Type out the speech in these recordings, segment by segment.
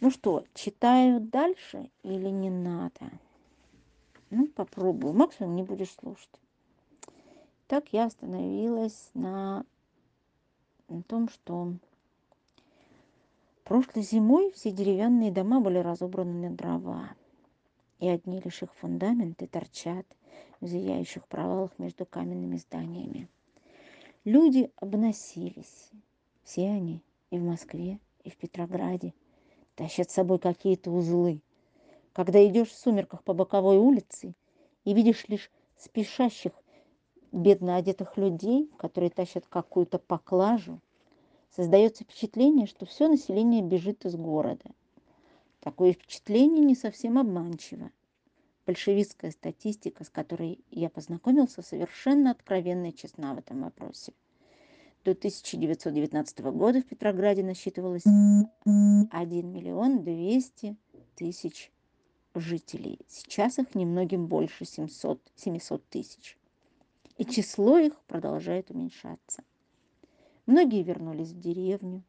Ну что, читаю дальше или не надо? Ну, попробую. Максимум не будешь слушать. Так я остановилась на, на том, что прошлой зимой все деревянные дома были разобраны на дрова. И одни лишь их фундаменты торчат в зияющих провалах между каменными зданиями. Люди обносились. Все они и в Москве, и в Петрограде тащат с собой какие-то узлы. Когда идешь в сумерках по боковой улице и видишь лишь спешащих, бедно одетых людей, которые тащат какую-то поклажу, создается впечатление, что все население бежит из города. Такое впечатление не совсем обманчиво. Большевистская статистика, с которой я познакомился, совершенно откровенная и честна в этом вопросе. До 1919 года в Петрограде насчитывалось 1 миллион 200 тысяч жителей. Сейчас их немногим больше 700, 700 тысяч. И число их продолжает уменьшаться. Многие вернулись в деревню,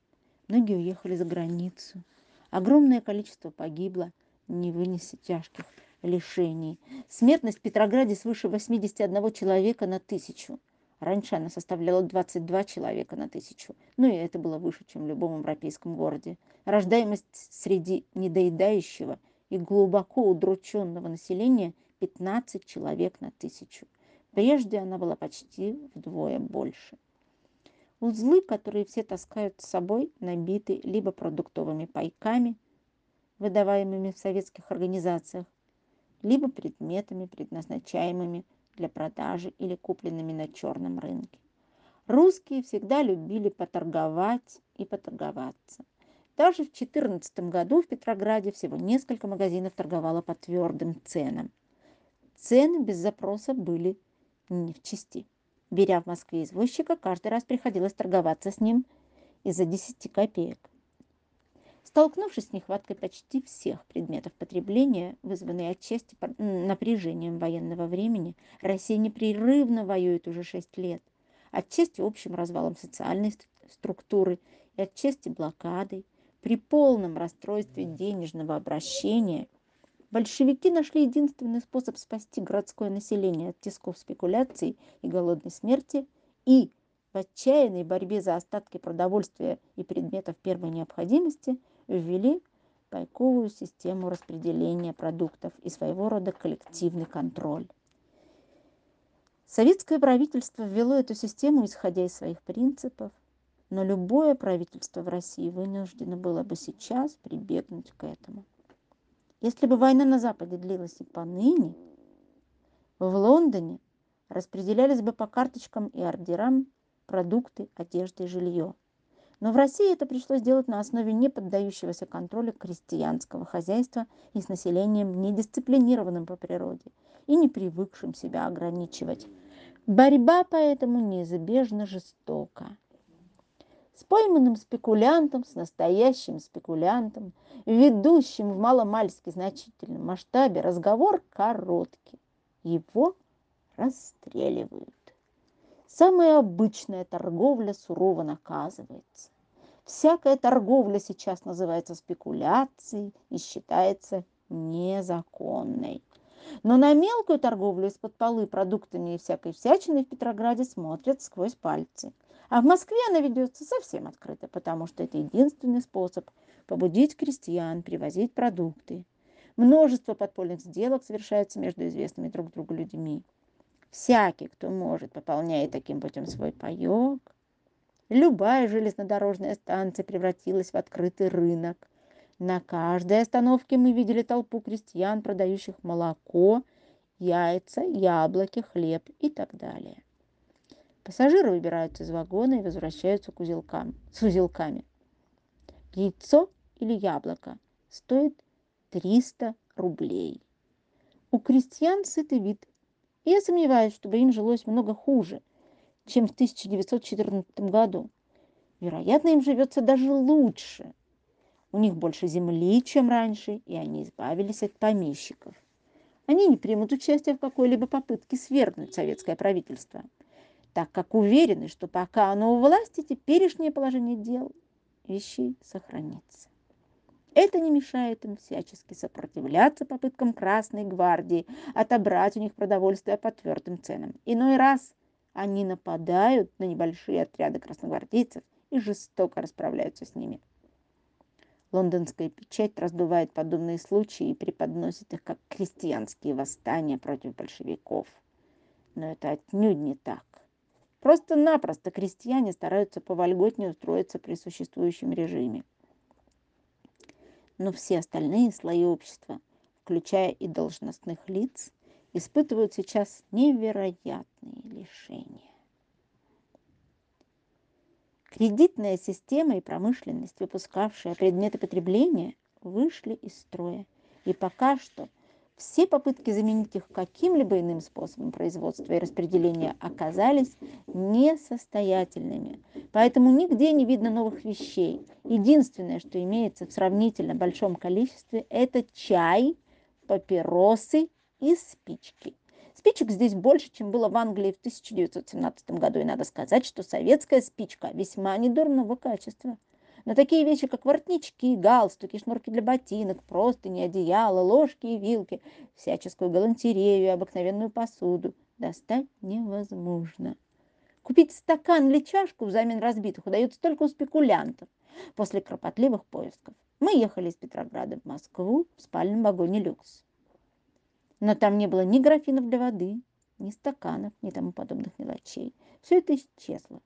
многие уехали за границу. Огромное количество погибло, не вынеся тяжких лишений. Смертность в Петрограде свыше 81 человека на тысячу. Раньше она составляла 22 человека на тысячу. Ну и это было выше, чем в любом европейском городе. Рождаемость среди недоедающего и глубоко удрученного населения 15 человек на тысячу. Прежде она была почти вдвое больше. Узлы, которые все таскают с собой, набиты либо продуктовыми пайками, выдаваемыми в советских организациях, либо предметами, предназначаемыми для продажи или купленными на черном рынке. Русские всегда любили поторговать и поторговаться. Даже в 2014 году в Петрограде всего несколько магазинов торговало по твердым ценам. Цены без запроса были не в чести. Беря в Москве извозчика, каждый раз приходилось торговаться с ним из-за 10 копеек. Столкнувшись с нехваткой почти всех предметов потребления, вызванной отчасти напряжением военного времени, Россия непрерывно воюет уже 6 лет, отчасти общим развалом социальной структуры и отчасти блокадой. При полном расстройстве денежного обращения большевики нашли единственный способ спасти городское население от тисков спекуляций и голодной смерти и в отчаянной борьбе за остатки продовольствия и предметов первой необходимости – ввели пайковую систему распределения продуктов и своего рода коллективный контроль. Советское правительство ввело эту систему, исходя из своих принципов, но любое правительство в России вынуждено было бы сейчас прибегнуть к этому. Если бы война на Западе длилась и поныне, в Лондоне распределялись бы по карточкам и ордерам продукты, одежда и жилье. Но в России это пришлось делать на основе не поддающегося контролю крестьянского хозяйства и с населением недисциплинированным по природе и не привыкшим себя ограничивать. Борьба поэтому неизбежно жестока. С пойманным спекулянтом, с настоящим спекулянтом, ведущим в маломальски значительном масштабе разговор короткий. Его расстреливают. Самая обычная торговля сурово наказывается. Всякая торговля сейчас называется спекуляцией и считается незаконной. Но на мелкую торговлю из-под полы продуктами и всякой всячиной в Петрограде смотрят сквозь пальцы. А в Москве она ведется совсем открыто, потому что это единственный способ побудить крестьян привозить продукты. Множество подпольных сделок совершается между известными друг другу людьми. Всякий, кто может, пополняет таким путем свой паёк. Любая железнодорожная станция превратилась в открытый рынок. На каждой остановке мы видели толпу крестьян, продающих молоко, яйца, яблоки, хлеб и так далее. Пассажиры выбираются из вагона и возвращаются к узелкам, с узелками. Яйцо или яблоко стоит 300 рублей. У крестьян сытый вид – и я сомневаюсь, чтобы им жилось много хуже, чем в 1914 году. Вероятно, им живется даже лучше. У них больше земли, чем раньше, и они избавились от помещиков. Они не примут участия в какой-либо попытке свергнуть советское правительство, так как уверены, что пока оно у власти, теперешнее положение дел вещей сохранится. Это не мешает им всячески сопротивляться попыткам Красной гвардии отобрать у них продовольствие по твердым ценам. Иной раз они нападают на небольшие отряды красногвардейцев и жестоко расправляются с ними. Лондонская печать раздувает подобные случаи и преподносит их как крестьянские восстания против большевиков. Но это отнюдь не так. Просто-напросто крестьяне стараются повольготнее устроиться при существующем режиме. Но все остальные слои общества, включая и должностных лиц, испытывают сейчас невероятные лишения. Кредитная система и промышленность, выпускавшая предметы потребления, вышли из строя. И пока что все попытки заменить их каким-либо иным способом производства и распределения оказались несостоятельными. Поэтому нигде не видно новых вещей. Единственное, что имеется в сравнительно большом количестве, это чай, папиросы и спички. Спичек здесь больше, чем было в Англии в 1917 году. И надо сказать, что советская спичка весьма недурного качества. Но такие вещи, как воротнички, галстуки, шнурки для ботинок, простыни, одеяла, ложки и вилки, всяческую галантерею, обыкновенную посуду достать невозможно. Купить стакан или чашку взамен разбитых удается только у спекулянтов после кропотливых поисков. Мы ехали из Петрограда в Москву в спальном вагоне «Люкс». Но там не было ни графинов для воды, ни стаканов, ни тому подобных мелочей. Все это исчезло.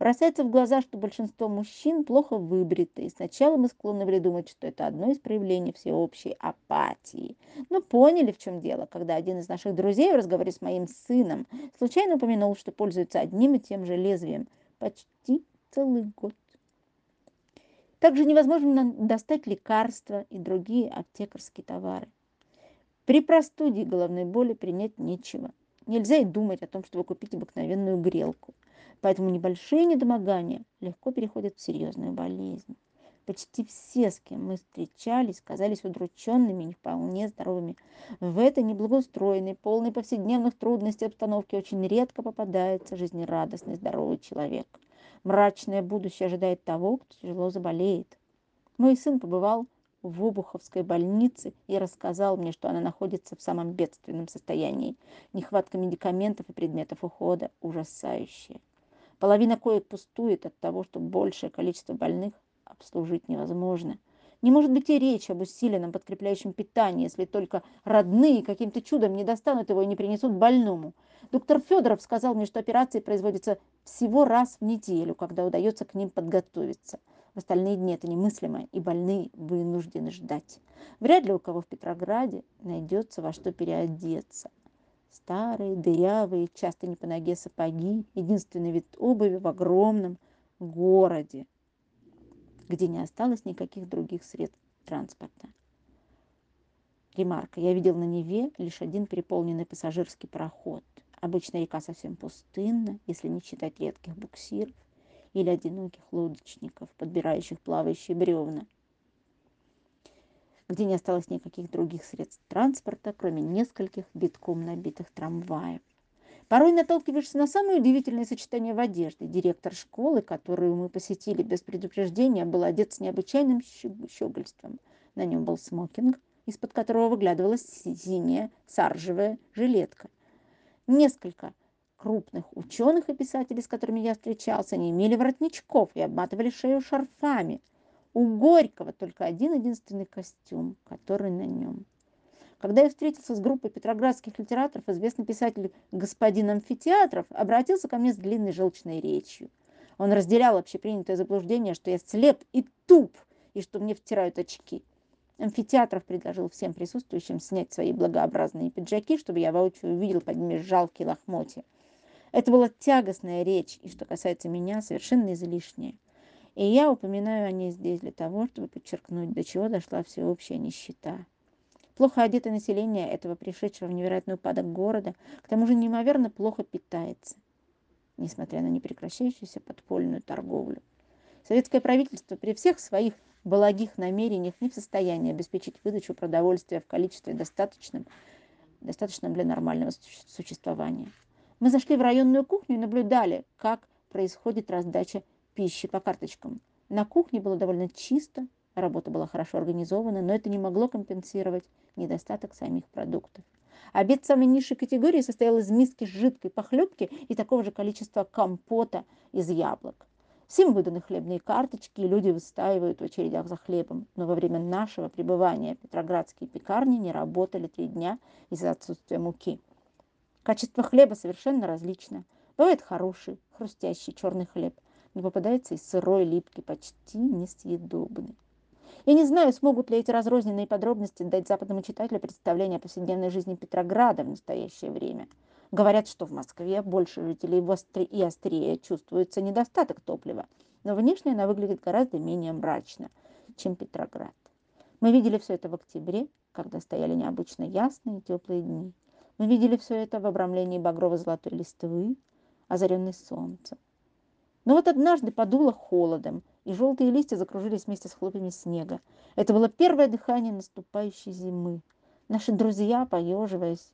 Бросается в глаза, что большинство мужчин плохо выбриты, и сначала мы склонны были думать, что это одно из проявлений всеобщей апатии. Но поняли, в чем дело, когда один из наших друзей в разговоре с моим сыном случайно упомянул, что пользуется одним и тем же лезвием почти целый год. Также невозможно достать лекарства и другие аптекарские товары. При простуде и головной боли принять нечего. Нельзя и думать о том, чтобы купить обыкновенную грелку. Поэтому небольшие недомогания легко переходят в серьезную болезнь. Почти все, с кем мы встречались, казались удрученными и не вполне здоровыми. В этой неблагоустроенной, полной повседневных трудностей обстановке очень редко попадается жизнерадостный, здоровый человек. Мрачное будущее ожидает того, кто тяжело заболеет. Мой сын побывал в Обуховской больнице и рассказал мне, что она находится в самом бедственном состоянии. Нехватка медикаментов и предметов ухода ужасающая. Половина коек пустует от того, что большее количество больных обслужить невозможно. Не может быть и речи об усиленном подкрепляющем питании, если только родные каким-то чудом не достанут его и не принесут больному. Доктор Федоров сказал мне, что операции производятся всего раз в неделю, когда удается к ним подготовиться. В остальные дни это немыслимо, и больные вынуждены ждать. Вряд ли у кого в Петрограде найдется во что переодеться. Старые, дырявые, часто не по ноге сапоги, единственный вид обуви в огромном городе, где не осталось никаких других средств транспорта. Ремарка. Я видел на Неве лишь один переполненный пассажирский пароход. Обычно река совсем пустынна, если не считать редких буксиров или одиноких лодочников, подбирающих плавающие бревна, где не осталось никаких других средств транспорта, кроме нескольких битком набитых трамваев. Порой наталкиваешься на самые удивительные сочетания в одежде. Директор школы, которую мы посетили без предупреждения, был одет с необычайным щегольством. На нем был смокинг, из-под которого выглядывала синяя саржевая жилетка. Несколько крупных ученых и писателей, с которыми я встречался, не имели воротничков и обматывали шею шарфами. У Горького только один единственный костюм, который на нем. Когда я встретился с группой петроградских литераторов, известный писатель господин Амфитеатров обратился ко мне с длинной желчной речью. Он разделял общепринятое заблуждение, что я слеп и туп, и что мне втирают очки. Амфитеатров предложил всем присутствующим снять свои благообразные пиджаки, чтобы я воочию увидел под ними жалкие лохмотья. Это была тягостная речь, и что касается меня, совершенно излишняя. И я упоминаю о ней здесь для того, чтобы подчеркнуть, до чего дошла всеобщая нищета. Плохо одетое население этого пришедшего в невероятный упадок города, к тому же неимоверно плохо питается, несмотря на непрекращающуюся подпольную торговлю. Советское правительство при всех своих благих намерениях не в состоянии обеспечить выдачу продовольствия в количестве достаточном, достаточном для нормального существования. Мы зашли в районную кухню и наблюдали, как происходит раздача пищи по карточкам. На кухне было довольно чисто, Работа была хорошо организована, но это не могло компенсировать недостаток самих продуктов. Обед самой низшей категории состоял из миски жидкой похлебки и такого же количества компота из яблок. Всем выданы хлебные карточки, и люди выстаивают в очередях за хлебом. Но во время нашего пребывания петроградские пекарни не работали три дня из-за отсутствия муки. Качество хлеба совершенно различно. Бывает хороший, хрустящий черный хлеб, но попадается и сырой, липкий, почти несъедобный. Я не знаю, смогут ли эти разрозненные подробности дать западному читателю представление о повседневной жизни Петрограда в настоящее время. Говорят, что в Москве больше жителей и острее чувствуется недостаток топлива, но внешне она выглядит гораздо менее мрачно, чем Петроград. Мы видели все это в октябре, когда стояли необычно ясные и теплые дни. Мы видели все это в обрамлении багрово-золотой листвы, озаренной солнцем. Но вот однажды подуло холодом, и желтые листья закружились вместе с хлопьями снега. Это было первое дыхание наступающей зимы. Наши друзья, поеживаясь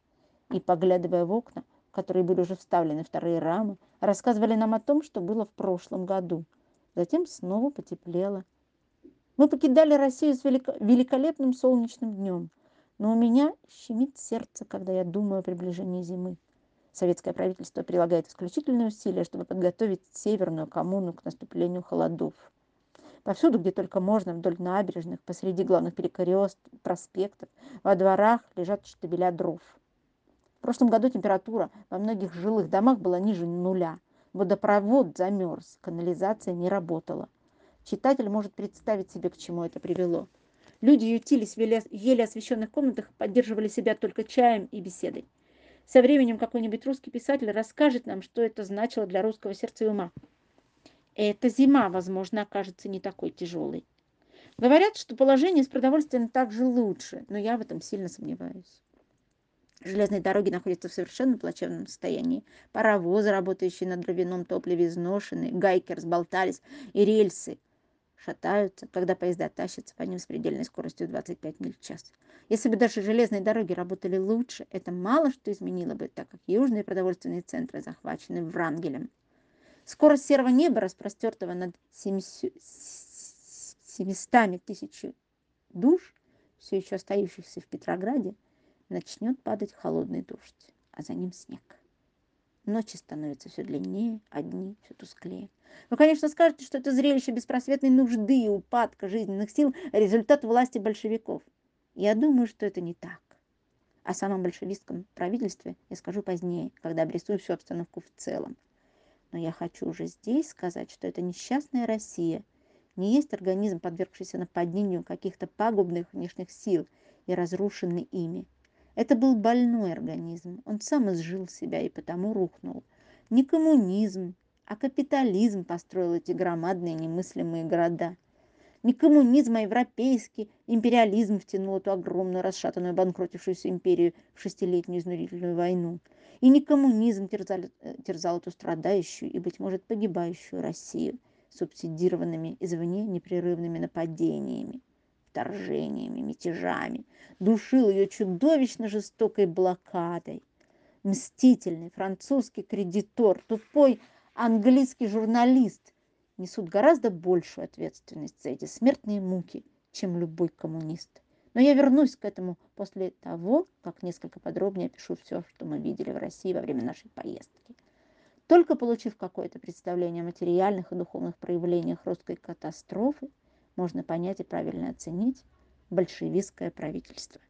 и поглядывая в окна, в которые были уже вставлены вторые рамы, рассказывали нам о том, что было в прошлом году. Затем снова потеплело. Мы покидали Россию с великолепным солнечным днем, но у меня щемит сердце, когда я думаю о приближении зимы. Советское правительство прилагает исключительные усилия, чтобы подготовить Северную коммуну к наступлению холодов. Повсюду, где только можно, вдоль набережных, посреди главных перекрест, проспектов, во дворах лежат штабеля дров. В прошлом году температура во многих жилых домах была ниже нуля. Водопровод замерз, канализация не работала. Читатель может представить себе, к чему это привело. Люди ютились в еле освещенных комнатах, поддерживали себя только чаем и беседой. Со временем какой-нибудь русский писатель расскажет нам, что это значило для русского сердца и ума. Эта зима, возможно, окажется не такой тяжелой. Говорят, что положение с продовольствием также лучше, но я в этом сильно сомневаюсь. Железные дороги находятся в совершенно плачевном состоянии. Паровозы, работающие на дровяном топливе, изношены, гайки разболтались, и рельсы шатаются, когда поезда тащатся по ним с предельной скоростью 25 миль в час. Если бы даже железные дороги работали лучше, это мало что изменило бы, так как южные продовольственные центры захвачены Врангелем. Скорость серого неба, распростертого над 700 тысяч душ, все еще остающихся в Петрограде, начнет падать холодный дождь, а за ним снег. Ночи становятся все длиннее, а дни все тусклее. Вы, конечно, скажете, что это зрелище беспросветной нужды и упадка жизненных сил – результат власти большевиков. Я думаю, что это не так. О самом большевистском правительстве я скажу позднее, когда обрисую всю обстановку в целом. Но я хочу уже здесь сказать, что это несчастная Россия не есть организм, подвергшийся нападению каких-то пагубных внешних сил и разрушенный ими. Это был больной организм, он сам изжил себя и потому рухнул. Не коммунизм, а капитализм построил эти громадные немыслимые города. Не коммунизм, а европейский империализм втянул эту огромную расшатанную банкротившуюся империю в шестилетнюю изнурительную войну. И не коммунизм терзал, э, терзал эту страдающую и, быть может, погибающую Россию субсидированными извне непрерывными нападениями, вторжениями, мятежами, душил ее чудовищно жестокой блокадой. Мстительный французский кредитор, тупой английский журналист несут гораздо большую ответственность за эти смертные муки, чем любой коммунист. Но я вернусь к этому после того, как несколько подробнее опишу все, что мы видели в России во время нашей поездки. Только получив какое-то представление о материальных и духовных проявлениях русской катастрофы, можно понять и правильно оценить большевистское правительство.